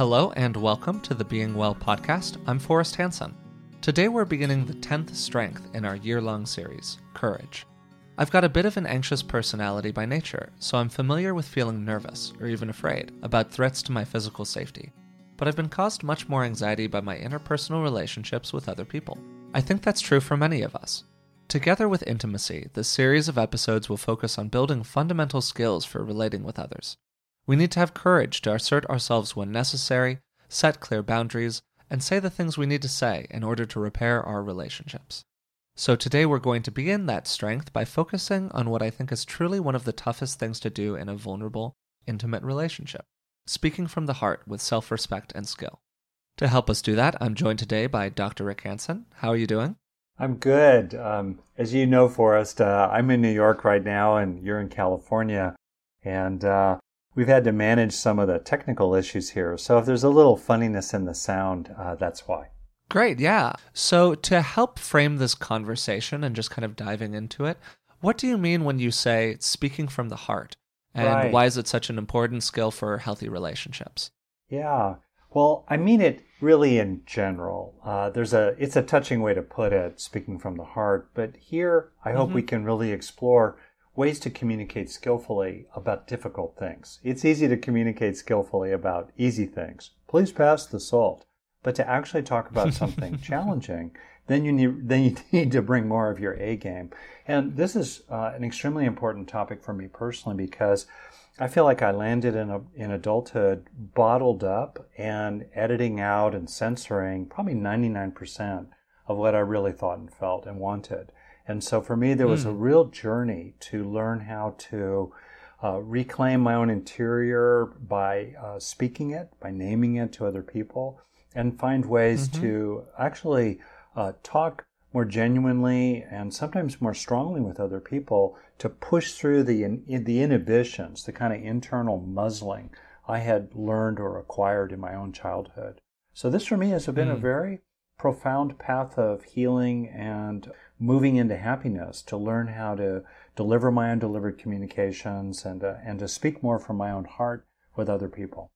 Hello and welcome to the Being Well podcast. I'm Forrest Hanson. Today we're beginning the 10th strength in our year long series, Courage. I've got a bit of an anxious personality by nature, so I'm familiar with feeling nervous, or even afraid, about threats to my physical safety. But I've been caused much more anxiety by my interpersonal relationships with other people. I think that's true for many of us. Together with intimacy, this series of episodes will focus on building fundamental skills for relating with others. We need to have courage to assert ourselves when necessary, set clear boundaries, and say the things we need to say in order to repair our relationships. So today we're going to begin that strength by focusing on what I think is truly one of the toughest things to do in a vulnerable, intimate relationship speaking from the heart with self respect and skill. To help us do that, I'm joined today by Dr. Rick Hanson. How are you doing? I'm good. Um, as you know, Forrest, uh, I'm in New York right now, and you're in California, and uh, we've had to manage some of the technical issues here. So if there's a little funniness in the sound, uh, that's why. Great, yeah. So to help frame this conversation and just kind of diving into it, what do you mean when you say speaking from the heart? And Right. why is it such an important skill for healthy relationships? Yeah. Well, I mean it really in general. Uh, there's a it's a touching way to put it, speaking from the heart. But here, I hope we can really explore ways to communicate skillfully about difficult things. It's easy to communicate skillfully about easy things. Please pass the salt. But to actually talk about something challenging, then you need then you need to bring more of your A game. And this is uh, an extremely important topic for me personally because I feel like I landed in a, in adulthood bottled up and editing out and censoring probably 99% of what I really thought and felt and wanted. And so for me, there was a real journey to learn how to uh, reclaim my own interior by uh, speaking it, by naming it to other people, and find ways to actually uh, talk more genuinely and sometimes more strongly with other people to push through the in, the inhibitions, the kind of internal muzzling I had learned or acquired in my own childhood. So this for me has been a very profound path of healing and moving into happiness to learn how to deliver my undelivered communications and uh, and to speak more from my own heart with other people.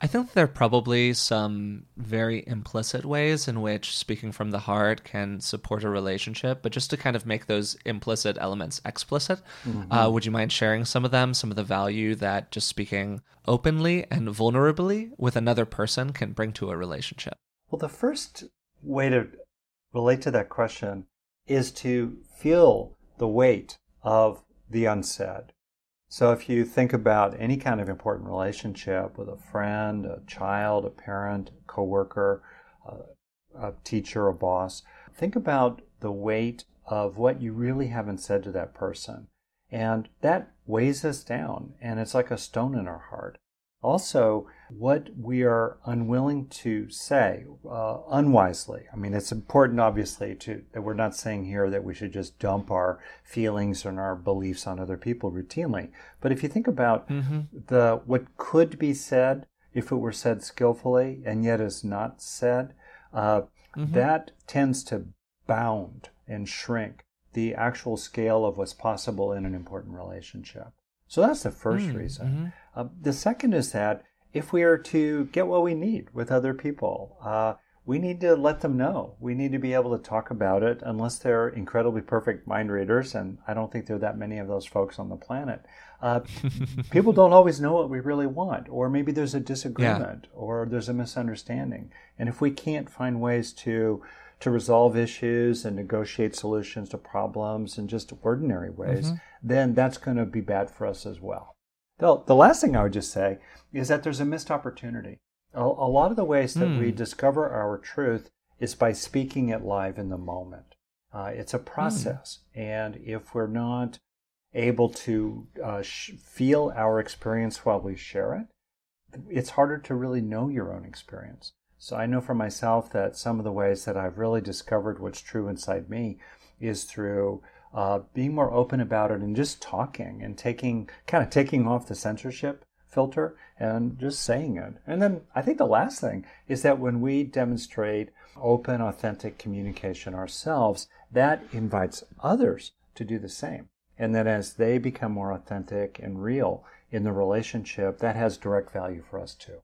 I think there are probably some very implicit ways in which speaking from the heart can support a relationship, but just to kind of make those implicit elements explicit, uh, would you mind sharing some of them, some of the value that just speaking openly and vulnerably with another person can bring to a relationship? Well, the first way to relate to that question is to feel the weight of the unsaid. So if you think about any kind of important relationship with a friend, a child, a parent, a coworker, a, a teacher, a boss, think about the weight of what you really haven't said to that person. And that weighs us down and it's like a stone in our heart. Also, what we are unwilling to say uh, unwisely. I mean, it's important, obviously, to that we're not saying here that we should just dump our feelings and our beliefs on other people routinely. But if you think about the what could be said if it were said skillfully and yet is not said, uh, that tends to bound and shrink the actual scale of what's possible in an important relationship. So that's the 1st reason. Uh, the second is that if we are to get what we need with other people, uh, we need to let them know. We need to be able to talk about it, unless they're incredibly perfect mind readers, and I don't think there are that many of those folks on the planet. Uh, people don't always know what we really want, or maybe there's a disagreement, or there's a misunderstanding. And if we can't find ways to to resolve issues and negotiate solutions to problems in just ordinary ways, then that's going to be bad for us as well. The, the last thing I would just say is that there's a missed opportunity. A, a lot of the ways that we discover our truth is by speaking it live in the moment. Uh, it's a process. And if we're not able to uh, sh- feel our experience while we share it, it's harder to really know your own experience. So I know for myself that some of the ways that I've really discovered what's true inside me is through uh, being more open about it and just talking and taking kind of taking off the censorship filter and just saying it. And then I think the last thing is that when we demonstrate open, authentic communication ourselves, that invites others to do the same. And then as they become more authentic and real in the relationship, that has direct value for us too.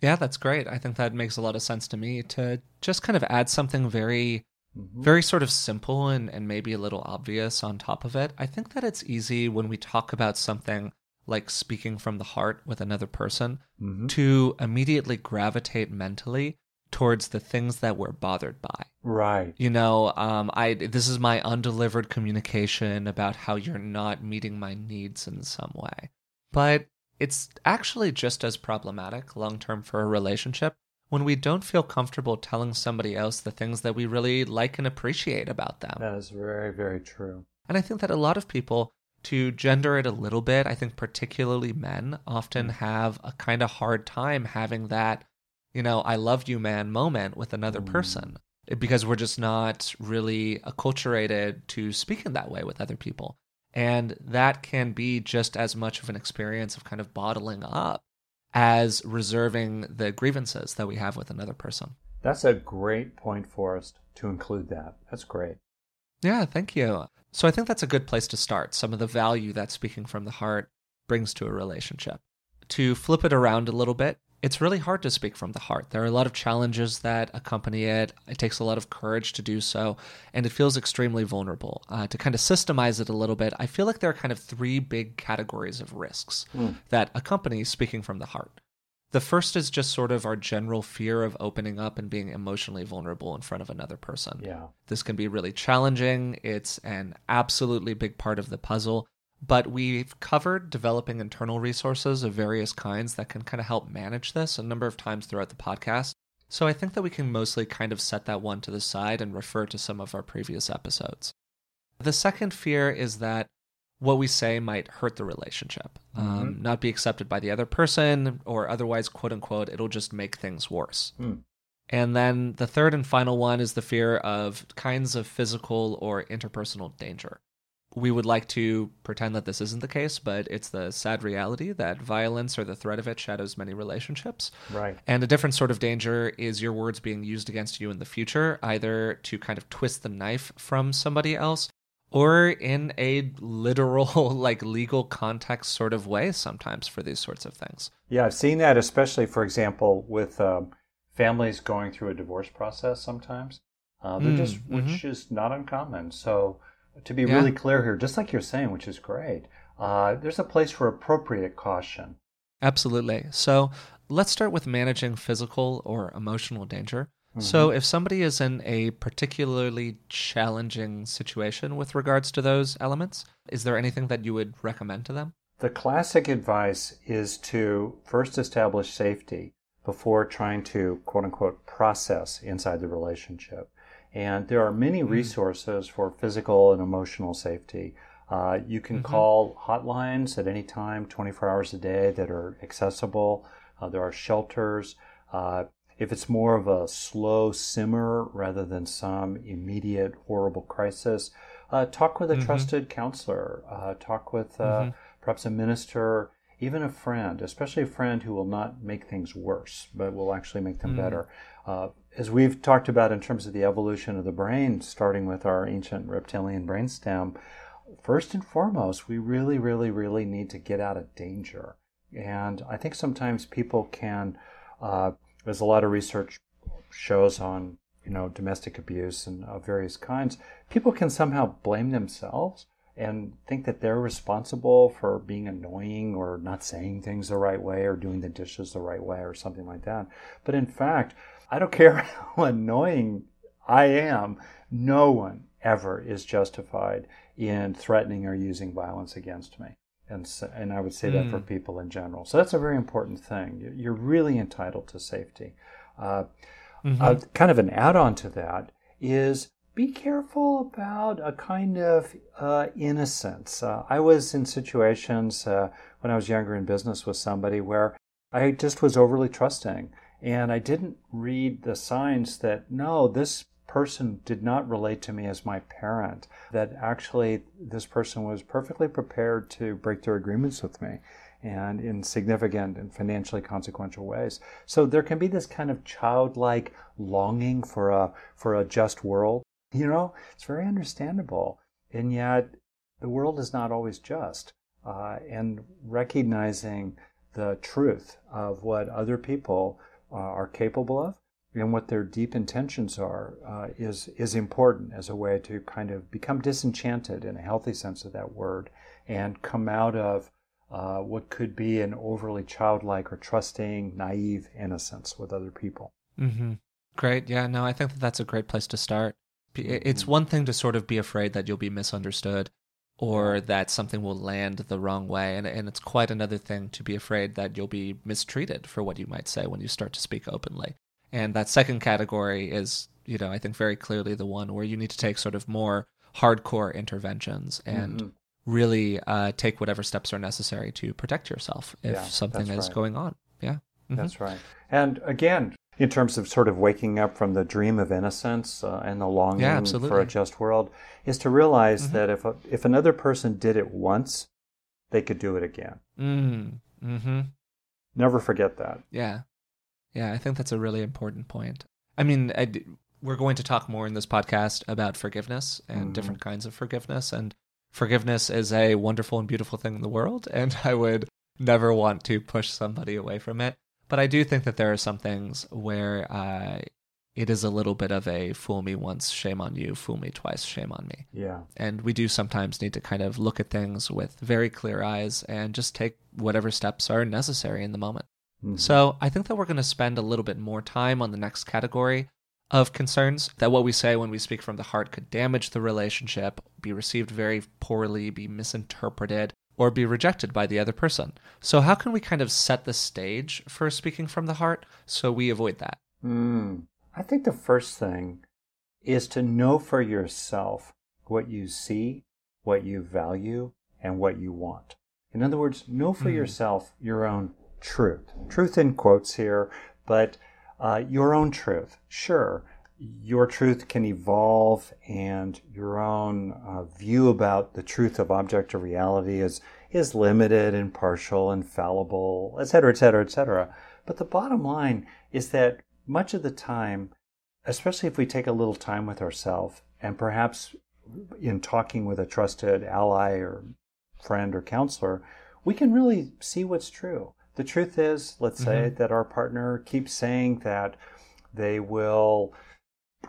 Yeah, that's great. I think that makes a lot of sense to me to just kind of add something very, Mhm. very sort of simple and, and maybe a little obvious on top of it. I think that it's easy when we talk about something like speaking from the heart with another person Mhm. to immediately gravitate mentally towards the things that we're bothered by. Right. You know, um, I this is my undelivered communication about how you're not meeting my needs in some way. But it's actually just as problematic long term for a relationship when we don't feel comfortable telling somebody else the things that we really like and appreciate about them. That is very, very true. And I think that a lot of people, to gender it a little bit, I think particularly men often have a kind of hard time having that, you know, I love you, man moment with another Mm. person because we're just not really acculturated to speaking that way with other people. And that can be just as much of an experience of kind of bottling up as reserving the grievances that we have with another person. That's a great point, Forrest, to include that. That's great. Yeah, thank you. So I think that's a good place to start. Some of the value that speaking from the heart brings to a relationship. To flip it around a little bit, it's really hard to speak from the heart. There are a lot of challenges that accompany it. It takes a lot of courage to do so, and it feels extremely vulnerable. Uh, to kind of systemize it a little bit, I feel like there are kind of three big categories of risks Hmm. that accompany speaking from the heart. The first is just sort of our general fear of opening up and being emotionally vulnerable in front of another person. Yeah. This can be really challenging. It's an absolutely big part of the puzzle. But we've covered developing internal resources of various kinds that can kind of help manage this a number of times throughout the podcast. So I think that we can mostly kind of set that one to the side and refer to some of our previous episodes. The second fear is that what we say might hurt the relationship, um, not be accepted by the other person, or otherwise, quote unquote, it'll just make things worse. Hmm. And then the third and final one is the fear of kinds of physical or interpersonal danger. We would like to pretend that this isn't the case, but it's the sad reality that violence or the threat of it shadows many relationships. Right. And a different sort of danger is your words being used against you in the future, either to kind of twist the knife from somebody else or in a literal, like legal context sort of way sometimes for these sorts of things. Yeah, I've seen that, especially, for example, with um, families going through a divorce process sometimes. Uh, they're Mm, just, which mhm. is not uncommon. So, to be Yeah. really clear here, just like you're saying, which is great, uh, there's a place for appropriate caution. Absolutely. So let's start with managing physical or emotional danger. So, if somebody is in a particularly challenging situation with regards to those elements, is there anything that you would recommend to them? The classic advice is to first establish safety before trying to quote unquote process inside the relationship. And there are many resources for physical and emotional safety. Uh, you can call hotlines at any time, 24 hours a day, that are accessible. Uh, there are shelters. Uh, if it's more of a slow simmer rather than some immediate horrible crisis, uh, talk with a trusted counselor. Uh, talk with uh, perhaps a minister, even a friend, especially a friend who will not make things worse, but will actually make them better. Uh, as we've talked about in terms of the evolution of the brain, starting with our ancient reptilian brainstem, first and foremost, we really, really, really need to get out of danger. And I think sometimes people can, uh, there's a lot of research shows on, you know, domestic abuse and of various kinds. People can somehow blame themselves and think that they're responsible for being annoying or not saying things the right way or doing the dishes the right way or something like that. But in fact, I don't care how annoying I am, no one ever is justified in threatening or using violence against me. And, so, and I would say that for people in general. So that's a very important thing. You- You're really entitled to safety. Uh, uh, kind of an add on to that is be careful about a kind of uh, innocence. Uh, I was in situations uh, when I was younger in business with somebody where I just was overly trusting and I didn't read the signs that no, this person did not relate to me as my parent, that actually this person was perfectly prepared to break their agreements with me and in significant and financially consequential ways. So there can be this kind of childlike longing for a for a just world. You know, it's very understandable, and yet the world is not always just. Uh, and recognizing the truth of what other people uh, are capable of and what their deep intentions are uh, is is important as a way to kind of become disenchanted in a healthy sense of that word and come out of uh, what could be an overly childlike or trusting, naive innocence with other people. Mm-hmm. Great. Yeah. No, I think that that's a great place to start. It's mm-hmm. one thing to sort of be afraid that you'll be misunderstood or that something will land the wrong way. And, and it's quite another thing to be afraid that you'll be mistreated for what you might say when you start to speak openly. And that second category is, you know, I think very clearly the one where you need to take sort of more hardcore interventions and mm-hmm. really uh, take whatever steps are necessary to protect yourself if yeah, something is right. going on. Yeah. Mm-hmm. That's right. And again, in terms of sort of waking up from the dream of innocence uh, and the longing yeah, for a just world, is to realize mm-hmm. that if a, if another person did it once, they could do it again. Mm. Mm-hmm. Never forget that. Yeah. Yeah, I think that's a really important point. I mean, I, we're going to talk more in this podcast about forgiveness and mm-hmm. different kinds of forgiveness. And forgiveness is a wonderful and beautiful thing in the world. And I would never want to push somebody away from it. But I do think that there are some things where uh, it is a little bit of a fool me once, shame on you, fool me twice, shame on me. Yeah. And we do sometimes need to kind of look at things with very clear eyes and just take whatever steps are necessary in the moment. Mm-hmm. So I think that we're going to spend a little bit more time on the next category of concerns that what we say when we speak from the heart could damage the relationship, be received very poorly, be misinterpreted, or be rejected by the other person. So, how can we kind of set the stage for speaking from the heart so we avoid that? Mm. I think the first thing is to know for yourself what you see, what you value, and what you want. In other words, know for mm. yourself your own truth. Truth in quotes here, but uh, your own truth. Sure, your truth can evolve, and your own uh, view about the truth of objective reality is is limited and partial and fallible, etc., etc., etc. But the bottom line is that much of the time, especially if we take a little time with ourselves, and perhaps in talking with a trusted ally or friend or counselor, we can really see what's true. The truth is, let's say mm-hmm. that our partner keeps saying that they will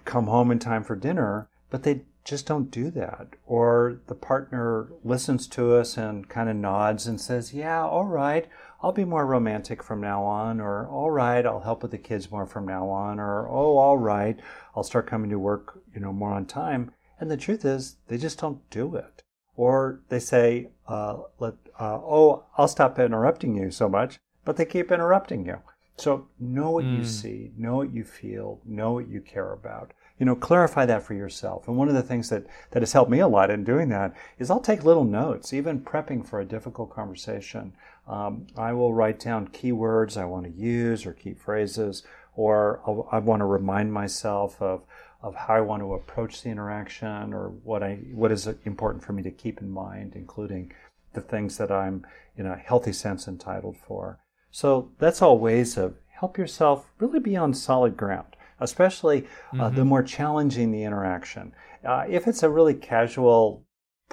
come home in time for dinner, but they just don't do that. Or the partner listens to us and kind of nods and says, Yeah, all right, I'll be more romantic from now on. Or, All right, I'll help with the kids more from now on. Or, Oh, all right, I'll start coming to work, you know, more on time. And the truth is, they just don't do it. Or they say, uh, let, uh, oh, I'll stop interrupting you so much, but they keep interrupting you. So know what mm. you see, know what you feel, know what you care about. You know, clarify that for yourself. And one of the things that, that has helped me a lot in doing that is I'll take little notes, even prepping for a difficult conversation. Um, I will write down keywords I want to use or key phrases, or I'll, I want to remind myself of of how I want to approach the interaction or what I what is important for me to keep in mind, including the things that I'm in a healthy sense entitled for. So that's all ways of help yourself really be on solid ground, especially uh, mm-hmm. the more challenging the interaction. Uh, if it's a really casual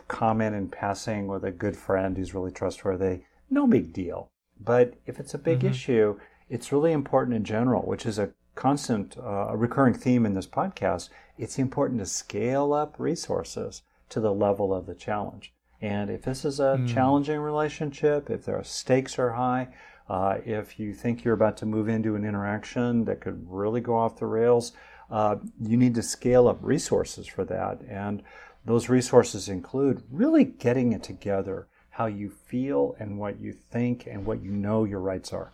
comment in passing with a good friend who's really trustworthy, no big deal. But if it's a big mm-hmm. issue, it's really important in general, which is a constant, uh, a recurring theme in this podcast. It's important to scale up resources to the level of the challenge. And if this is a mm. challenging relationship, if their stakes are high, uh, if you think you're about to move into an interaction that could really go off the rails, uh, you need to scale up resources for that. And those resources include really getting it together how you feel and what you think and what you know your rights are.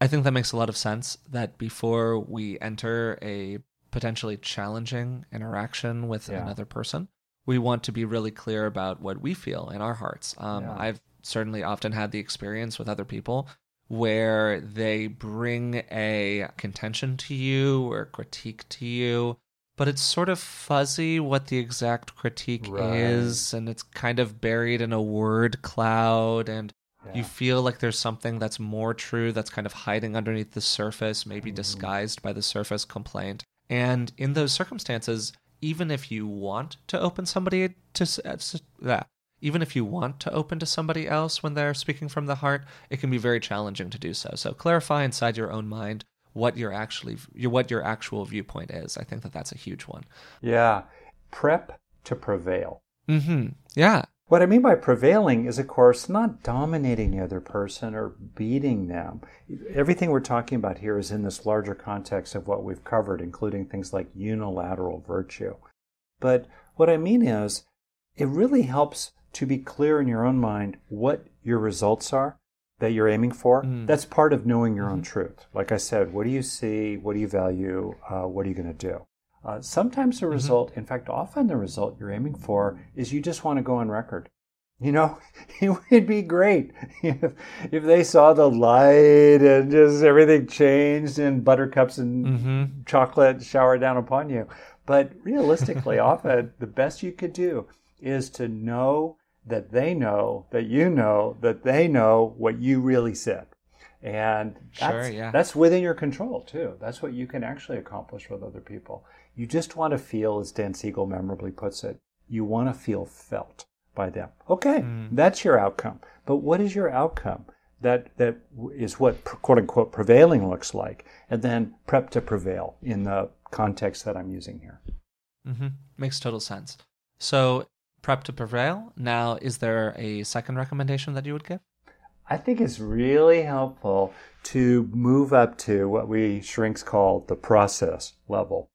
I think that makes a lot of sense that before we enter a potentially challenging interaction with yeah. another person, we want to be really clear about what we feel in our hearts. Um, yeah. I've certainly often had the experience with other people where they bring a contention to you or critique to you, but it's sort of fuzzy what the exact critique right. is, and it's kind of buried in a word cloud, and yeah. you feel like there's something that's more true that's kind of hiding underneath the surface, maybe mm-hmm. disguised by the surface complaint. And in those circumstances, even if you want to open somebody to uh, even if you want to open to somebody else when they're speaking from the heart, it can be very challenging to do so. So clarify inside your own mind what your actually your what your actual viewpoint is. I think that that's a huge one. Yeah. Prep to prevail. Mm-hmm. Yeah. What I mean by prevailing is, of course, not dominating the other person or beating them. Everything we're talking about here is in this larger context of what we've covered, including things like unilateral virtue. But what I mean is, it really helps to be clear in your own mind what your results are that you're aiming for. Mm. That's part of knowing your mm-hmm. own truth. Like I said, what do you see? What do you value? Uh, what are you going to do? Uh, sometimes the mm-hmm. result, in fact, often the result you're aiming for is you just want to go on record. You know, it would be great if, if they saw the light and just everything changed and buttercups and mm-hmm. chocolate shower down upon you. But realistically, often the best you could do is to know that they know that you know that they know what you really said. And that's, sure, yeah. that's within your control too. That's what you can actually accomplish with other people. You just want to feel, as Dan Siegel memorably puts it, you want to feel felt by them. Okay, mm. that's your outcome. But what is your outcome? That that is what quote unquote prevailing looks like, and then prep to prevail in the context that I'm using here. Mm-hmm. Makes total sense. So prep to prevail. Now, is there a second recommendation that you would give? I think it's really helpful to move up to what we shrinks call the process level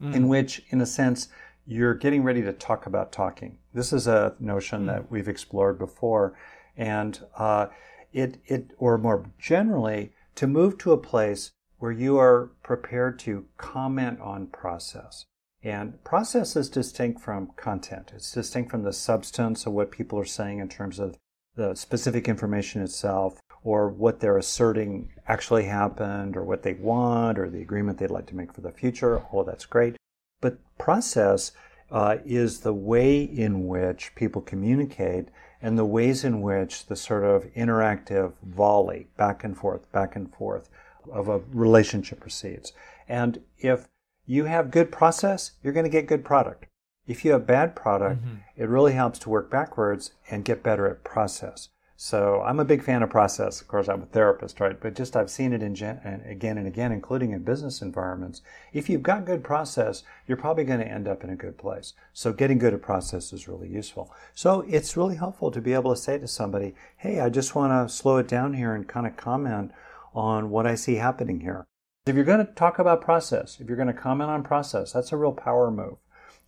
mm. in which, in a sense, you're getting ready to talk about talking. This is a notion mm. that we've explored before, and uh, it it or more generally to move to a place where you are prepared to comment on process. And process is distinct from content. It's distinct from the substance of what people are saying in terms of the specific information itself or what they're asserting actually happened or what they want or the agreement they'd like to make for the future. All that's great. But process uh, is the way in which people communicate and the ways in which the sort of interactive volley, back and forth, back and forth, of a relationship proceeds. And if you have good process, you're going to get good product. If you have bad product, mm-hmm. it really helps to work backwards and get better at process. So I'm a big fan of process. Of course, I'm a therapist, right? But just I've seen it in gen- again and again, including in business environments. If you've got good process, you're probably going to end up in a good place. So getting good at process is really useful. So it's really helpful to be able to say to somebody, "Hey, I just want to slow it down here and kind of comment on what I see happening here." If you're going to talk about process, if you're going to comment on process, that's a real power move.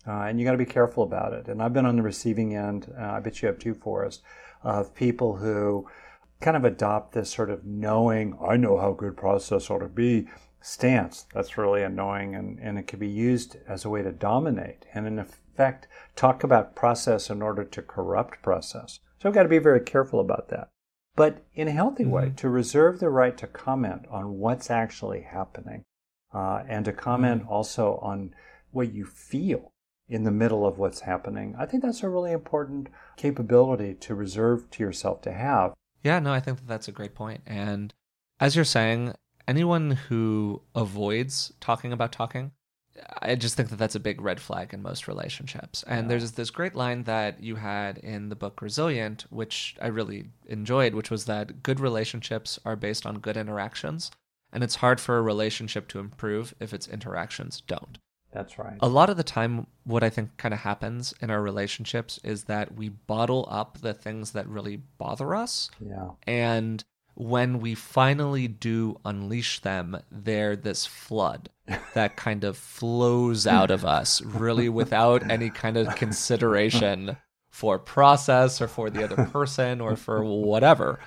Uh, and you got to be careful about it. And I've been on the receiving end, uh, I bet you have too, Forrest, of people who kind of adopt this sort of knowing, I know how good process ought to be stance. That's really annoying and, and it can be used as a way to dominate and in effect talk about process in order to corrupt process. So I've got to be very careful about that. But in a healthy mm-hmm. way, to reserve the right to comment on what's actually happening uh, and to comment mm-hmm. also on what you feel in the middle of what's happening. I think that's a really important capability to reserve to yourself to have. Yeah, no, I think that that's a great point. And as you're saying, anyone who avoids talking about talking, I just think that that's a big red flag in most relationships. And yeah. there's this great line that you had in the book Resilient, which I really enjoyed, which was that good relationships are based on good interactions. And it's hard for a relationship to improve if its interactions don't. That's right. A lot of the time, what I think kind of happens in our relationships is that we bottle up the things that really bother us. Yeah. And when we finally do unleash them, they're this flood that kind of flows out of us, really without any kind of consideration for process or for the other person or for whatever.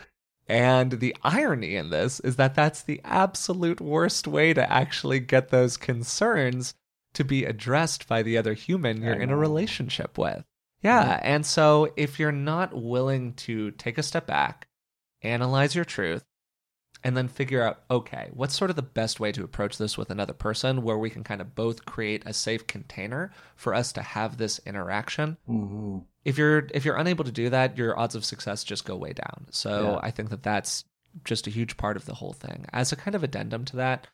And the irony in this is that that's the absolute worst way to actually get those concerns to be addressed by the other human you're in a relationship with. Yeah. And so if you're not willing to take a step back, analyze your truth, and then figure out okay, what's sort of the best way to approach this with another person where we can kind of both create a safe container for us to have this interaction. Mm-hmm. If you're if you're unable to do that, your odds of success just go way down. So yeah. I think that that's just a huge part of the whole thing. As a kind of addendum to that,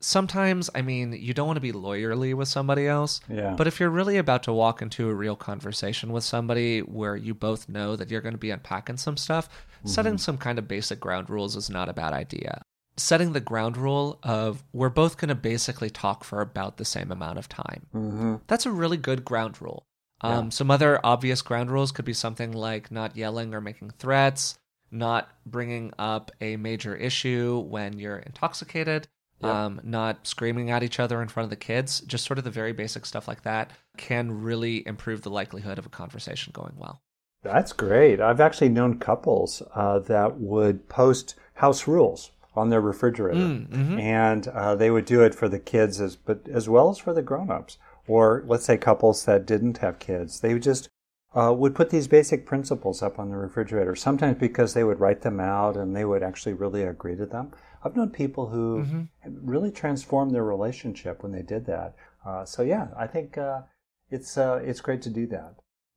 sometimes i mean you don't want to be lawyerly with somebody else yeah. but if you're really about to walk into a real conversation with somebody where you both know that you're going to be unpacking some stuff mm-hmm. setting some kind of basic ground rules is not a bad idea setting the ground rule of we're both going to basically talk for about the same amount of time. Mm-hmm. That's a really good ground rule. Um, Yeah. Some other obvious ground rules could be something like not yelling or making threats, not bringing up a major issue when you're intoxicated, Yep. um, not screaming at each other in front of the kids. Just sort of the very basic stuff like that can really improve the likelihood of a conversation going well. That's great. I've actually known couples uh, that would post house rules on their refrigerator, Mm, mhm. and uh, they would do it for the kids as but as well as for the grown-ups. Or let's say couples that didn't have kids, they would just uh, would put these basic principles up on the refrigerator. Sometimes because they would write them out and they would actually really agree to them. I've known people who Mhm. really transformed their relationship when they did that. Uh, so yeah, I think uh, it's uh, it's great to do that.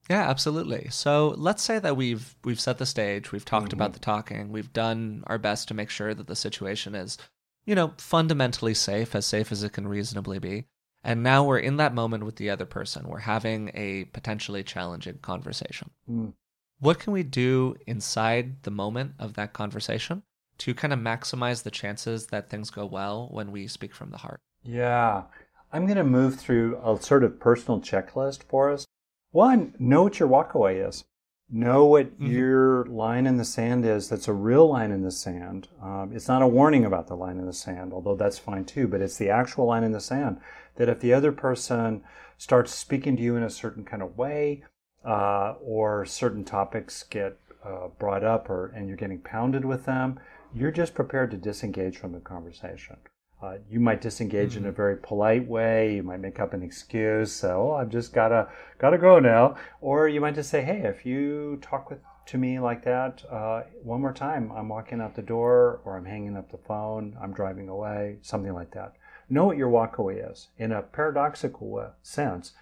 Yeah, absolutely. So let's say that we've we've set the stage, we've talked Mhm. about the talking, we've done our best to make sure that the situation is, you know, fundamentally safe, as safe as it can reasonably be. And now we're in that moment with the other person. We're having a potentially challenging conversation. Mm. What can we do inside the moment of that conversation to kind of maximize the chances that things go well when we speak from the heart? Yeah. I'm going to move through a sort of personal checklist for us. One, know what your walkaway is. Know what Mhm. your line in the sand is that's a real line in the sand. Um, it's not a warning about the line in the sand, although that's fine too, but it's the actual line in the sand that if the other person starts speaking to you in a certain kind of way, uh, or certain topics get uh, brought up or and you're getting pounded with them, you're just prepared to disengage from the conversation. Uh, you might disengage in a very polite way. You might make up an excuse. So, oh, I've just gotta gotta go now. Or you might just say, Hey, if you talk with to me like that uh, one more time, I'm walking out the door, or I'm hanging up the phone, I'm driving away, something like that. Know what your walkaway is in a paradoxical sense.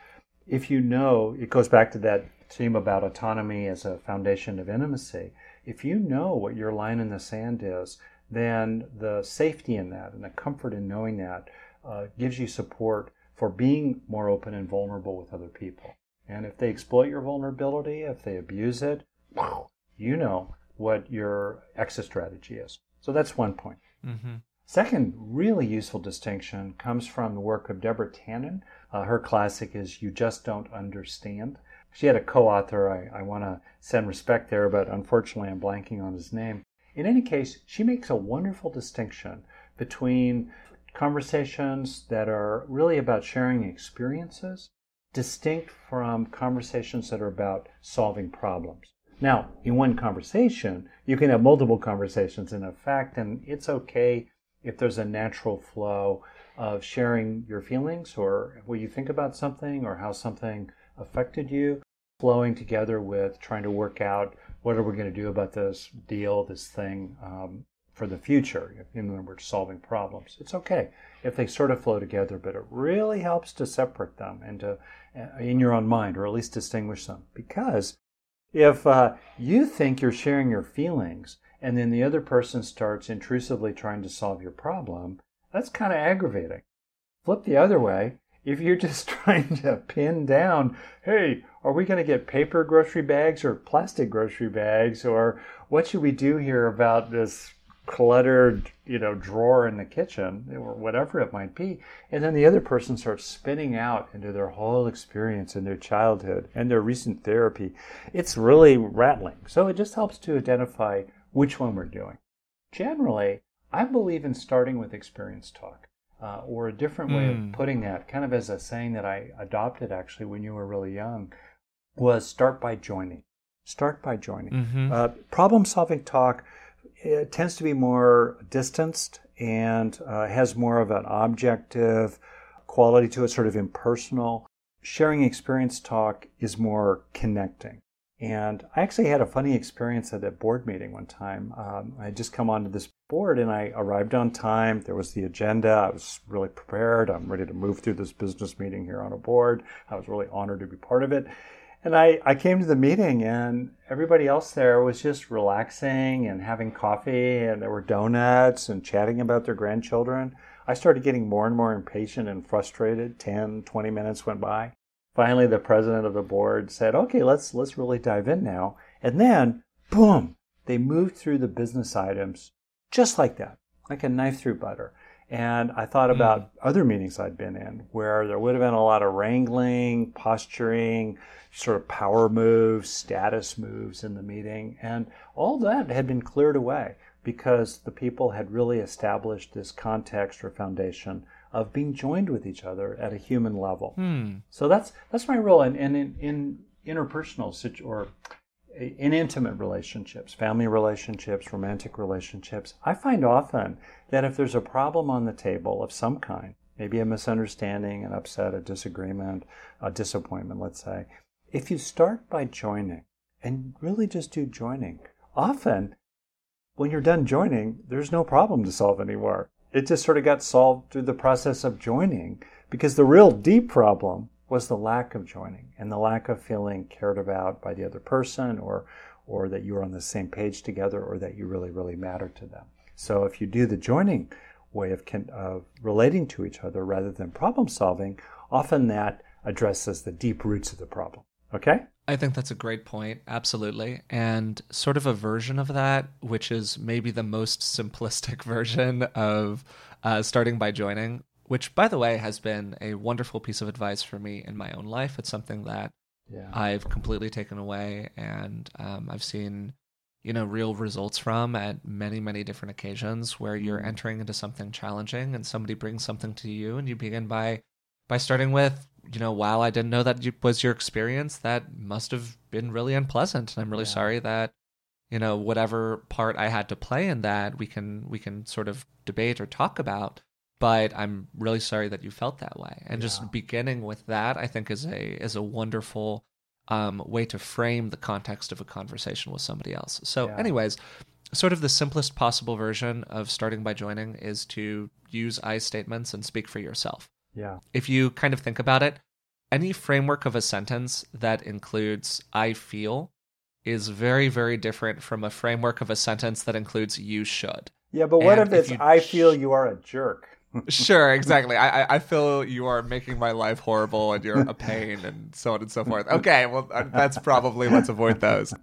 If you know, it goes back to that theme about autonomy as a foundation of intimacy. If you know what your line in the sand is, then the safety in that and the comfort in knowing that uh, gives you support for being more open and vulnerable with other people. And if they exploit your vulnerability, if they abuse it, you know what your exit strategy is. So that's one point. Mm-hmm. Second, really useful distinction comes from the work of Deborah Tannen. Uh, her classic is You Just Don't Understand. She had a co author. I, I want to send respect there, but unfortunately I'm blanking on his name. In any case, she makes a wonderful distinction between conversations that are really about sharing experiences, distinct from conversations that are about solving problems. Now, in one conversation, you can have multiple conversations in effect, and it's okay if there's a natural flow of sharing your feelings or what you think about something or how something affected you, flowing together with trying to work out what are we going to do about this deal, this thing um, for the future, when we're solving problems. It's okay if they sort of flow together, but it really helps to separate them and to, uh, in your own mind, or at least distinguish them. Because if uh, you think you're sharing your feelings and then the other person starts intrusively trying to solve your problem, that's kind of aggravating. Flip the other way. If you're just trying to pin down, hey, are we going to get paper grocery bags or plastic grocery bags? Or what should we do here about this cluttered, you know, drawer in the kitchen or whatever it might be? And then the other person starts spinning out into their whole experience in their childhood and their recent therapy. It's really rattling. So it just helps to identify which one we're doing. Generally, I believe in starting with experience talk. Uh, or a different way Mm. of putting that, kind of as a saying that I adopted actually when you were really young, was start by joining. Start by joining. Mm-hmm. Uh, problem solving talk it tends to be more distanced and uh, has more of an objective quality to it, sort of impersonal. Sharing experience talk is more connecting. And I actually had a funny experience at a board meeting one time. Um, I had just come onto this board and I arrived on time. There was the agenda. I was really prepared. I'm ready to move through this business meeting here on a board. I was really honored to be part of it. And I, I came to the meeting and everybody else there was just relaxing and having coffee and there were donuts and chatting about their grandchildren. I started getting more and more impatient and frustrated. 10, 20 minutes went by. Finally, the president of the board said, okay, let's, let's really dive in now. And then, boom, they moved through the business items just like that. like a knife through butter. And I thought about mm. other meetings I'd been in where there would have been a lot of wrangling, posturing, sort of power moves, status moves in the meeting. And all that had been cleared away because the people had really established this context or foundation of being joined with each other at a human level. Hmm. So that's that's my role in in, in interpersonal situ- or in intimate relationships, family relationships, romantic relationships. I find often that if there's a problem on the table of some kind, maybe a misunderstanding, an upset, a disagreement, a disappointment, let's say, if you start by joining and really just do joining, often when you're done joining, there's no problem to solve anymore. It just sort of got solved through the process of joining because the real deep problem was the lack of joining and the lack of feeling cared about by the other person or or that you were on the same page together or that you really really mattered to them. So if you do the joining way of, of relating to each other rather than problem solving, often that addresses the deep roots of the problem. Okay? I think that's a great point. Absolutely. And sort of a version of that, which is maybe the most simplistic version of uh, starting by joining, which, by the way, has been a wonderful piece of advice for me in my own life. It's something that yeah. I've completely taken away and um, I've seen, you know, real results from at many, many different occasions where you're mm-hmm. entering into something challenging and somebody brings something to you and you begin by by starting with you know, wow, I didn't know that was your experience. That must have been really unpleasant, and I'm really yeah. sorry that you know whatever part I had to play in that we can we can sort of debate or talk about. But I'm really sorry that you felt that way, and yeah. just beginning with that, I think is a is a wonderful um, way to frame the context of a conversation with somebody else. So, yeah. anyways, sort of the simplest possible version of starting by joining is to use I statements and speak for yourself. Yeah. If you kind of think about it, any framework of a sentence that includes I feel is very, very different from a framework of a sentence that includes you should. Yeah, but what and if it's I feel you are a jerk? Sure, exactly. I I feel you are making my life horrible and you're a pain and so on and so forth. Okay, well uh, that's probably let's avoid those.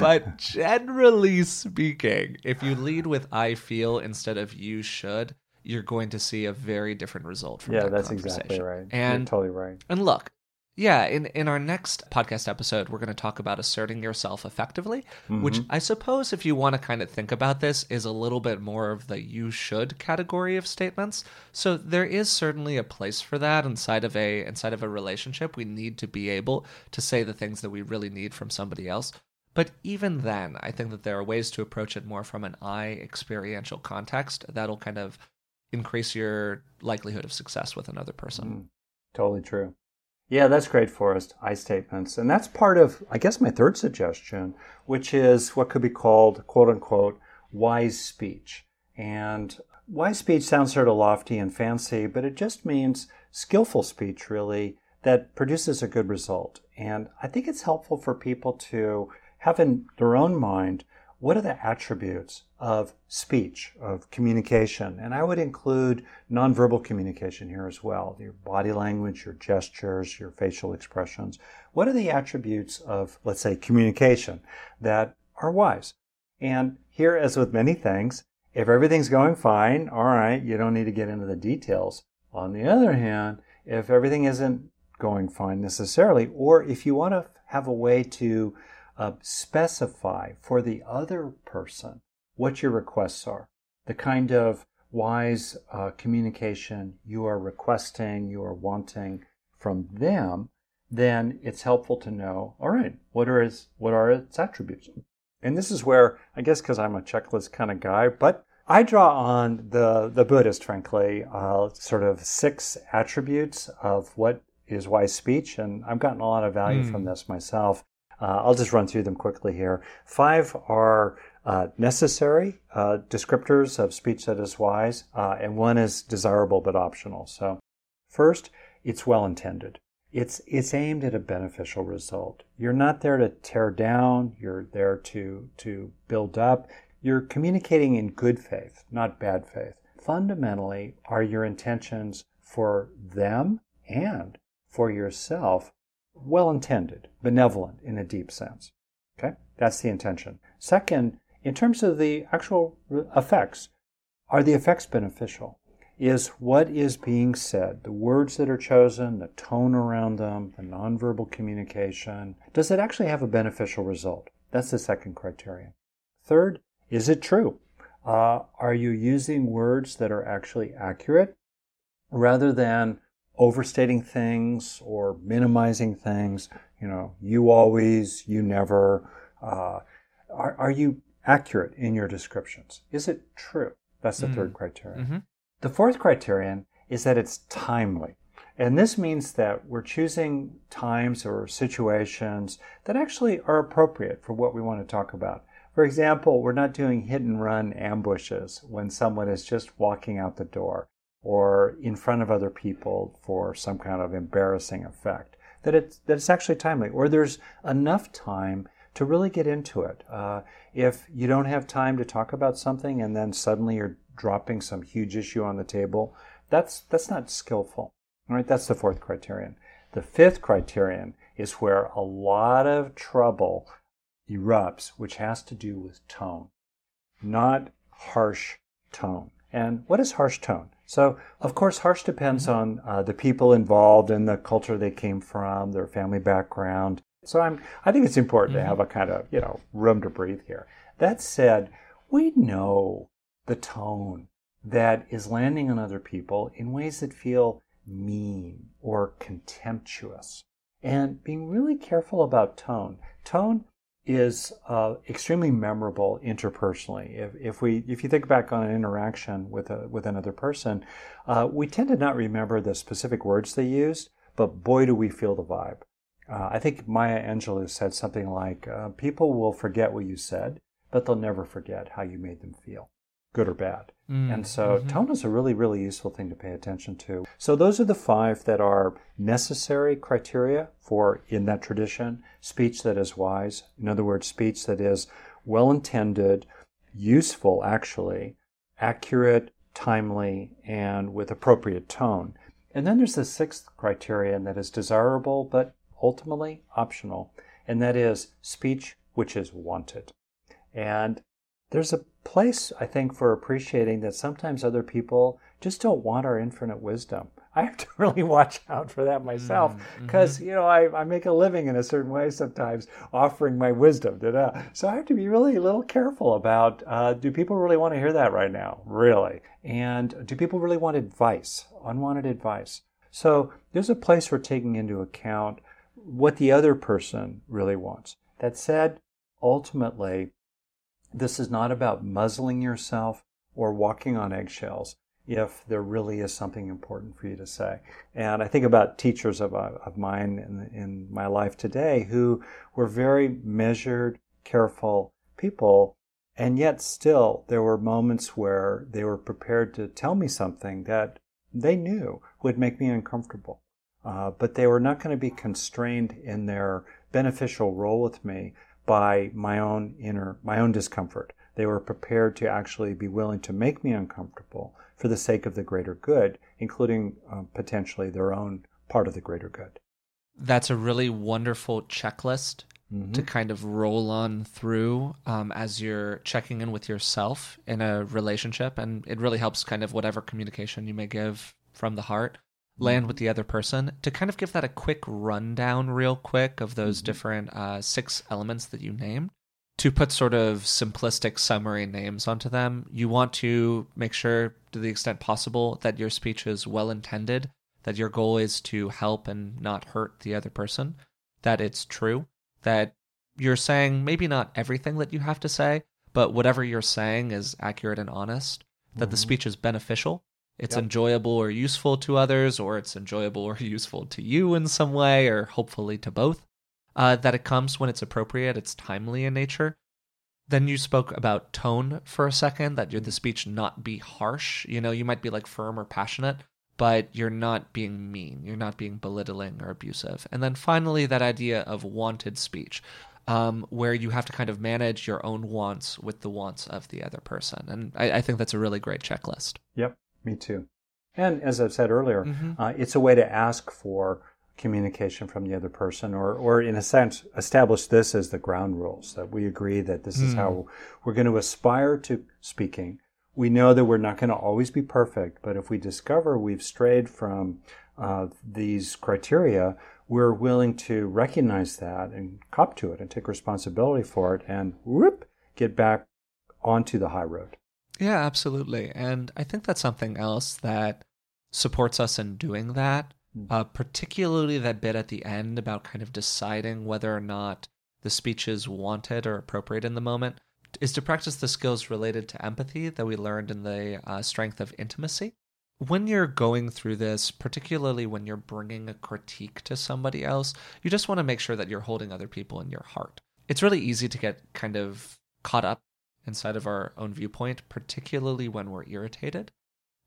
But generally speaking, if you lead with I feel instead of you should, you're going to see a very different result from yeah, that that's exactly right. And you're totally right. And look, yeah, in in our next podcast episode, we're going to talk about asserting yourself effectively, mm-hmm. which I suppose if you want to kind of think about this is a little bit more of the you should category of statements. So there is certainly a place for that inside of a inside of a relationship. We need to be able to say the things that we really need from somebody else. But even then, I think that there are ways to approach it more from an I experiential context that'll kind of increase your likelihood of success with another person. Mm, totally true. Yeah, that's great, Forrest. I statements. And that's part of, I guess, my third suggestion, which is what could be called, quote unquote, wise speech. And wise speech sounds sort of lofty and fancy, but it just means skillful speech, really, that produces a good result. And I think it's helpful for people to have in their own mind what are the attributes of speech, of communication? And I would include nonverbal communication here as well your body language, your gestures, your facial expressions. What are the attributes of, let's say, communication that are wise? And here, as with many things, if everything's going fine, all right, you don't need to get into the details. On the other hand, if everything isn't going fine necessarily, or if you want to have a way to uh, specify for the other person what your requests are, the kind of wise uh, communication you are requesting, you are wanting from them, then it's helpful to know, all right, what are its, what are its attributes? And this is where, I guess because I'm a checklist kind of guy, but I draw on the, the Buddhist, frankly, uh, sort of six attributes of what is wise speech. And I've gotten a lot of value mm. from this myself. Uh, I'll just run through them quickly here. Five are uh, necessary uh, descriptors of speech that is wise, uh, and one is desirable but optional. So, first, it's well intended. It's it's aimed at a beneficial result. You're not there to tear down. You're there to to build up. You're communicating in good faith, not bad faith. Fundamentally, are your intentions for them and for yourself well intended, benevolent in a deep sense. Okay? That's the intention. Second, in terms of the actual effects, are the effects beneficial? Is what is being said, the words that are chosen, the tone around them, the nonverbal communication, does it actually have a beneficial result? That's the second criterion. Third, is it true? Uh, are you using words that are actually accurate rather than overstating things or minimizing things? You know, you always, you never. Uh, are, are you accurate in your descriptions? Is it true? That's the mm. third criterion. Mm-hmm. The fourth criterion is that it's timely. And this means that we're choosing times or situations that actually are appropriate for what we want to talk about. For example, we're not doing hit and run ambushes when someone is just walking out the door or in front of other people for some kind of embarrassing effect. That it's, that it's actually timely, or there's enough time to really get into it. Uh, if you don't have time to talk about something and then suddenly you're dropping some huge issue on the table, that's, that's not skillful. All right, that's the fourth criterion. The fifth criterion is where a lot of trouble erupts, which has to do with tone, not harsh tone. And what is harsh tone? So, of course, harsh depends mm-hmm. on uh, the people involved and the culture they came from, their family background. So, I'm, I think it's important mm-hmm. to have a kind of, you know, room to breathe here. That said, we know the tone that is landing on other people in ways that feel mean or contemptuous. And being really careful about tone. Tone is uh, extremely memorable interpersonally. If, if we if you think back on an interaction with a with another person, uh, we tend to not remember the specific words they used, but boy, do we feel the vibe. Uh, I think Maya Angelou said something like, uh, "People will forget what you said, but they'll never forget how you made them feel." Good or bad. Mm, and so mm-hmm. tone is a really, really useful thing to pay attention to. So those are the five that are necessary criteria for, in that tradition, speech that is wise. In other words, speech that is well intended, useful actually, accurate, timely, and with appropriate tone. And then there's the sixth criterion that is desirable but ultimately optional, and that is speech which is wanted. And there's a place, I think, for appreciating that sometimes other people just don't want our infinite wisdom. I have to really watch out for that myself because, mm-hmm. you know, I, I make a living in a certain way sometimes offering my wisdom. Da-da. So I have to be really a little careful about uh, do people really want to hear that right now? Really? And do people really want advice, unwanted advice? So there's a place for taking into account what the other person really wants. That said, ultimately, this is not about muzzling yourself or walking on eggshells if there really is something important for you to say. And I think about teachers of, uh, of mine in, in my life today who were very measured, careful people, and yet still there were moments where they were prepared to tell me something that they knew would make me uncomfortable. Uh, but they were not going to be constrained in their beneficial role with me by my own inner, my own discomfort. They were prepared to actually be willing to make me uncomfortable for the sake of the greater good, including uh, potentially their own part of the greater good. That's a really wonderful checklist mm-hmm. to kind of roll on through um, as you're checking in with yourself in a relationship. And it really helps kind of whatever communication you may give from the heart land with the other person to kind of give that a quick rundown real quick of those mm-hmm. different uh, six elements that you named to put sort of simplistic summary names onto them you want to make sure to the extent possible that your speech is well intended that your goal is to help and not hurt the other person that it's true that you're saying maybe not everything that you have to say but whatever you're saying is accurate and honest that mm-hmm. the speech is beneficial it's yep. enjoyable or useful to others, or it's enjoyable or useful to you in some way, or hopefully to both. Uh, that it comes when it's appropriate, it's timely in nature. Then you spoke about tone for a second, that the speech not be harsh. You know, you might be like firm or passionate, but you're not being mean, you're not being belittling or abusive. And then finally, that idea of wanted speech. Um, where you have to kind of manage your own wants with the wants of the other person. And I, I think that's a really great checklist. Yep. Me too. And as I've said earlier, mm-hmm. uh, it's a way to ask for communication from the other person, or, or in a sense, establish this as the ground rules that we agree that this mm. is how we're going to aspire to speaking we know that we're not going to always be perfect, but if we discover we've strayed from uh, these criteria, we're willing to recognize that and cop to it and take responsibility for it and whoop, get back onto the high road. Yeah, absolutely. And I think that's something else that supports us in doing that, mm. uh, particularly that bit at the end about kind of deciding whether or not the speech is wanted or appropriate in the moment, is to practice the skills related to empathy that we learned in the uh, strength of intimacy. When you're going through this, particularly when you're bringing a critique to somebody else, you just want to make sure that you're holding other people in your heart. It's really easy to get kind of caught up inside of our own viewpoint, particularly when we're irritated,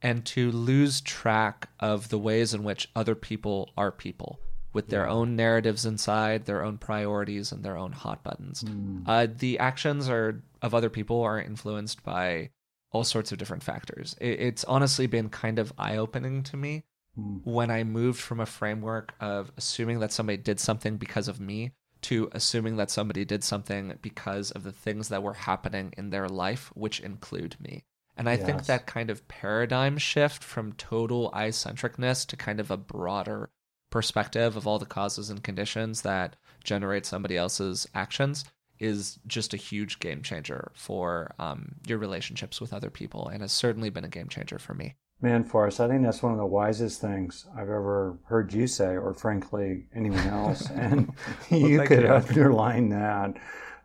and to lose track of the ways in which other people are people with their own narratives inside, their own priorities, and their own hot buttons. Mm. Uh, the actions are of other people are influenced by all sorts of different factors. It, it's honestly been kind of eye opening to me mm. when I moved from a framework of assuming that somebody did something because of me to assuming that somebody did something because of the things that were happening in their life, which include me. And I yes. think that kind of paradigm shift from total I centricness to kind of a broader perspective of all the causes and conditions that generate somebody else's actions is just a huge game changer for um, your relationships with other people and has certainly been a game changer for me. Man, Forrest, I think that's one of the wisest things I've ever heard you say, or frankly, anyone else. And well, you could you. underline that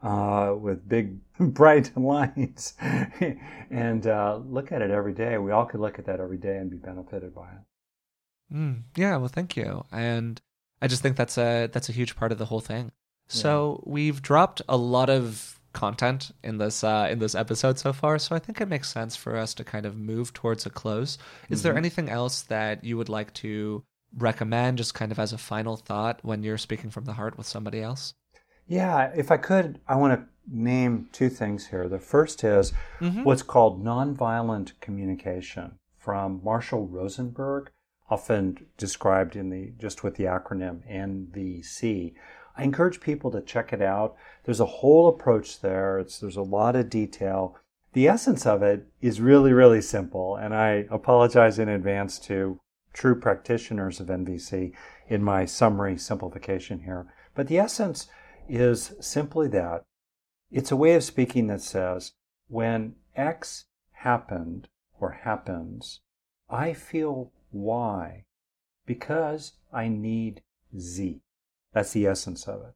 uh, with big, bright lines and uh, look at it every day. We all could look at that every day and be benefited by it. Mm, yeah, well, thank you. And I just think that's a that's a huge part of the whole thing. So yeah. we've dropped a lot of content in this uh, in this episode so far. So I think it makes sense for us to kind of move towards a close. Is mm-hmm. there anything else that you would like to recommend, just kind of as a final thought, when you're speaking from the heart with somebody else? Yeah, if I could, I want to name two things here. The first is mm-hmm. what's called nonviolent communication from Marshall Rosenberg, often described in the just with the acronym NVC. I encourage people to check it out. There's a whole approach there. It's, there's a lot of detail. The essence of it is really, really simple. And I apologize in advance to true practitioners of NVC in my summary simplification here. But the essence is simply that it's a way of speaking that says, when X happened or happens, I feel Y because I need Z. That's the essence of it.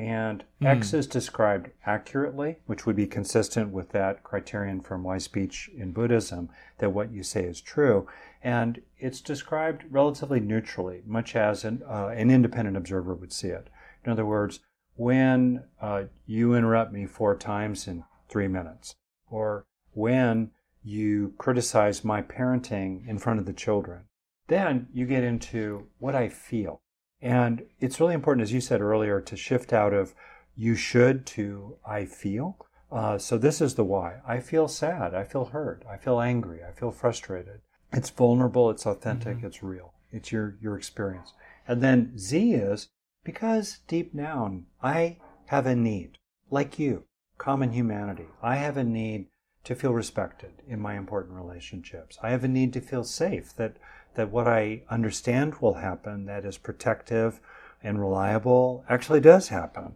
And mm. X is described accurately, which would be consistent with that criterion from wise speech in Buddhism that what you say is true. And it's described relatively neutrally, much as an, uh, an independent observer would see it. In other words, when uh, you interrupt me four times in three minutes, or when you criticize my parenting in front of the children, then you get into what I feel. And it's really important, as you said earlier, to shift out of you should to I feel. Uh, so this is the why. I feel sad. I feel hurt. I feel angry. I feel frustrated. It's vulnerable. It's authentic. Mm-hmm. It's real. It's your, your experience. And then Z is because deep down, I have a need, like you, common humanity. I have a need to feel respected in my important relationships. I have a need to feel safe, that that what I understand will happen, that is protective and reliable, actually does happen.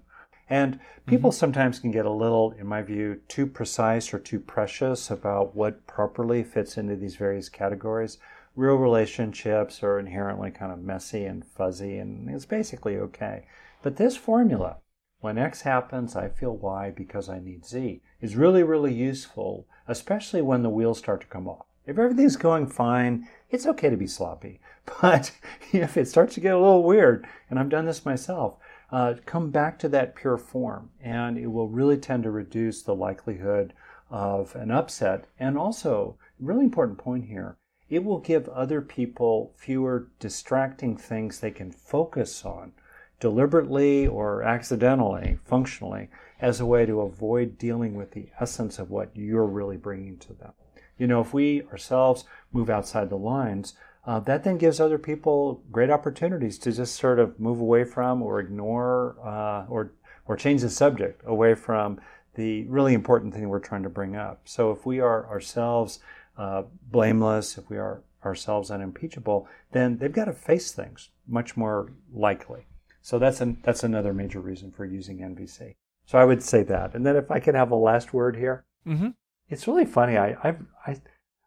And people mm-hmm. sometimes can get a little, in my view, too precise or too precious about what properly fits into these various categories. Real relationships are inherently kind of messy and fuzzy, and it's basically okay. But this formula, when X happens, I feel Y because I need Z, is really, really useful, especially when the wheels start to come off. If everything's going fine, it's okay to be sloppy. But if it starts to get a little weird, and I've done this myself, uh, come back to that pure form, and it will really tend to reduce the likelihood of an upset. And also, really important point here, it will give other people fewer distracting things they can focus on deliberately or accidentally, functionally, as a way to avoid dealing with the essence of what you're really bringing to them. You know, if we ourselves move outside the lines, uh, that then gives other people great opportunities to just sort of move away from or ignore uh, or or change the subject away from the really important thing we're trying to bring up. So if we are ourselves uh, blameless, if we are ourselves unimpeachable, then they've got to face things much more likely. So that's an, that's another major reason for using NVC. So I would say that. And then if I could have a last word here, mm-hmm. It's really funny. I I've, i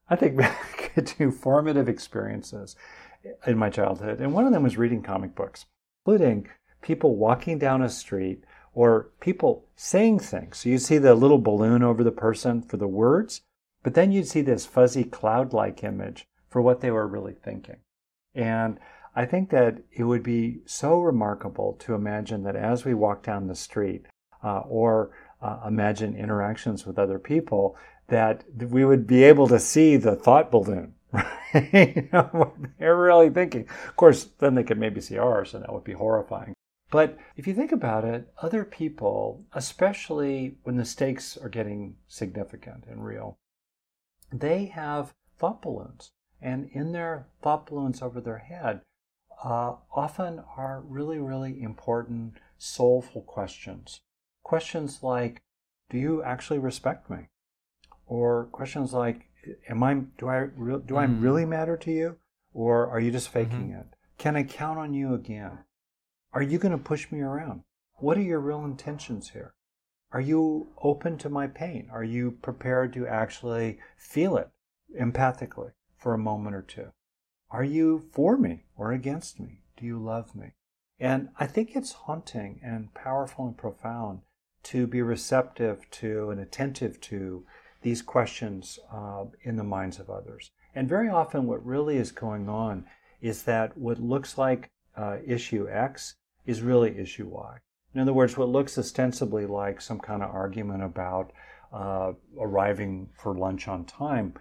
I think back to formative experiences in my childhood, and one of them was reading comic books, including people walking down a street or people saying things. So you see the little balloon over the person for the words, but then you'd see this fuzzy cloud like image for what they were really thinking. And I think that it would be so remarkable to imagine that as we walk down the street uh, or uh, imagine interactions with other people, that we would be able to see the thought balloon. Right? you know, what they're really thinking. Of course, then they could maybe see ours, and that would be horrifying. But if you think about it, other people, especially when the stakes are getting significant and real, they have thought balloons. And in their thought balloons over their head, uh, often are really, really important, soulful questions. Questions like, do you actually respect me? Or questions like, am I, do I, re- do I mm. really matter to you? Or are you just faking mm-hmm. it? Can I count on you again? Are you going to push me around? What are your real intentions here? Are you open to my pain? Are you prepared to actually feel it empathically for a moment or two? Are you for me or against me? Do you love me? And I think it's haunting and powerful and profound to be receptive to and attentive to these questions uh, in the minds of others. And very often, what really is going on is that what looks like uh, issue X is really issue Y. In other words, what looks ostensibly like some kind of argument about uh, arriving for lunch on time,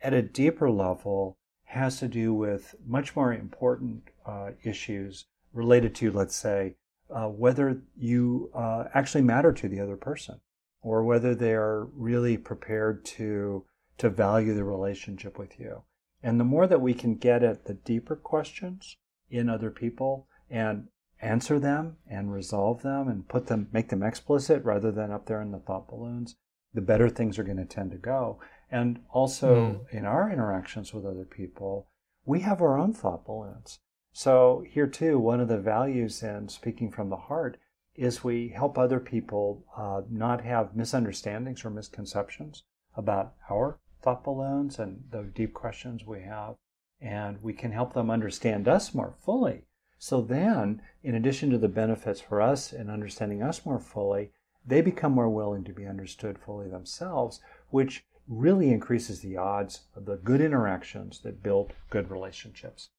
at a deeper level, has to do with much more important uh, issues related to, let's say, uh, whether you uh, actually matter to the other person or whether they are really prepared to, to value the relationship with you. And the more that we can get at the deeper questions in other people and answer them and resolve them and put them, make them explicit rather than up there in the thought balloons, the better things are going to tend to go. And also mm. in our interactions with other people, we have our own thought balloons. So here too, one of the values in speaking from the heart is we help other people uh, not have misunderstandings or misconceptions about our thought balloons and the deep questions we have. And we can help them understand us more fully. So then, in addition to the benefits for us in understanding us more fully, they become more willing to be understood fully themselves, which really increases the odds of the good interactions that build good relationships.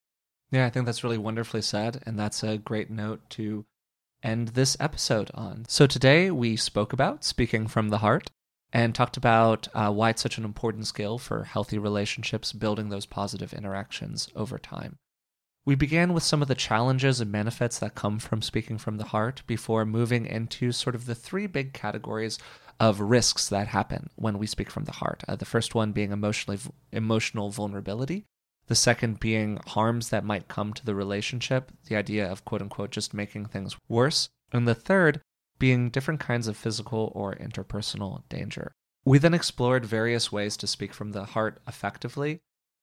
Yeah, I think that's really wonderfully said. And that's a great note to end this episode on. So today we spoke about speaking from the heart and talked about uh, why it's such an important skill for healthy relationships, building those positive interactions over time. We began with some of the challenges and benefits that come from speaking from the heart before moving into sort of the three big categories of risks that happen when we speak from the heart. Uh, the first one being emotionally emotional vulnerability, the second being harms that might come to the relationship, the idea of quote unquote just making things worse, and the third being different kinds of physical or interpersonal danger. We then explored various ways to speak from the heart effectively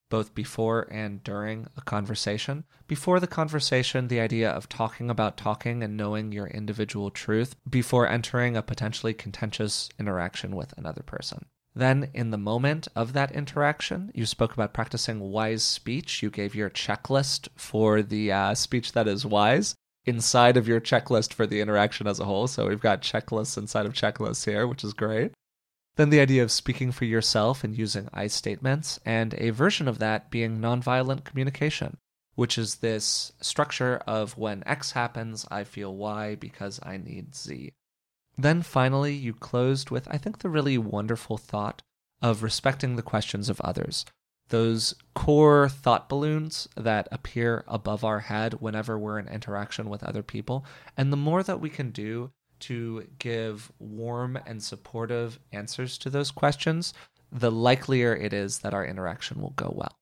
both before and during a conversation. Before the conversation, the idea of talking about talking and knowing your individual truth before entering a potentially contentious interaction with another person. Then, in the moment of that interaction, you spoke about practicing wise speech. You gave your checklist for the uh, speech that is wise inside of your checklist for the interaction as a whole. So, we've got checklists inside of checklists here, which is great. Then the idea of speaking for yourself and using I statements, and a version of that being nonviolent communication, which is this structure of when X happens, I feel Y because I need Z. Then finally, you closed with, I think, the really wonderful thought of respecting the questions of others. Those core thought balloons that appear above our head whenever we're in interaction with other people. And the more that we can do to give warm and supportive answers to those questions, the likelier it is that our interaction will go well.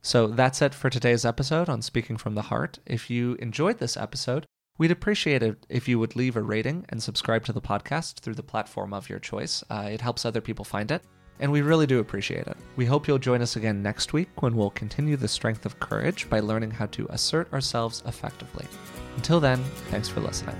So that's it for today's episode on Speaking from the Heart. If you enjoyed this episode, We'd appreciate it if you would leave a rating and subscribe to the podcast through the platform of your choice. Uh, it helps other people find it, and we really do appreciate it. We hope you'll join us again next week when we'll continue the strength of courage by learning how to assert ourselves effectively. Until then, thanks for listening.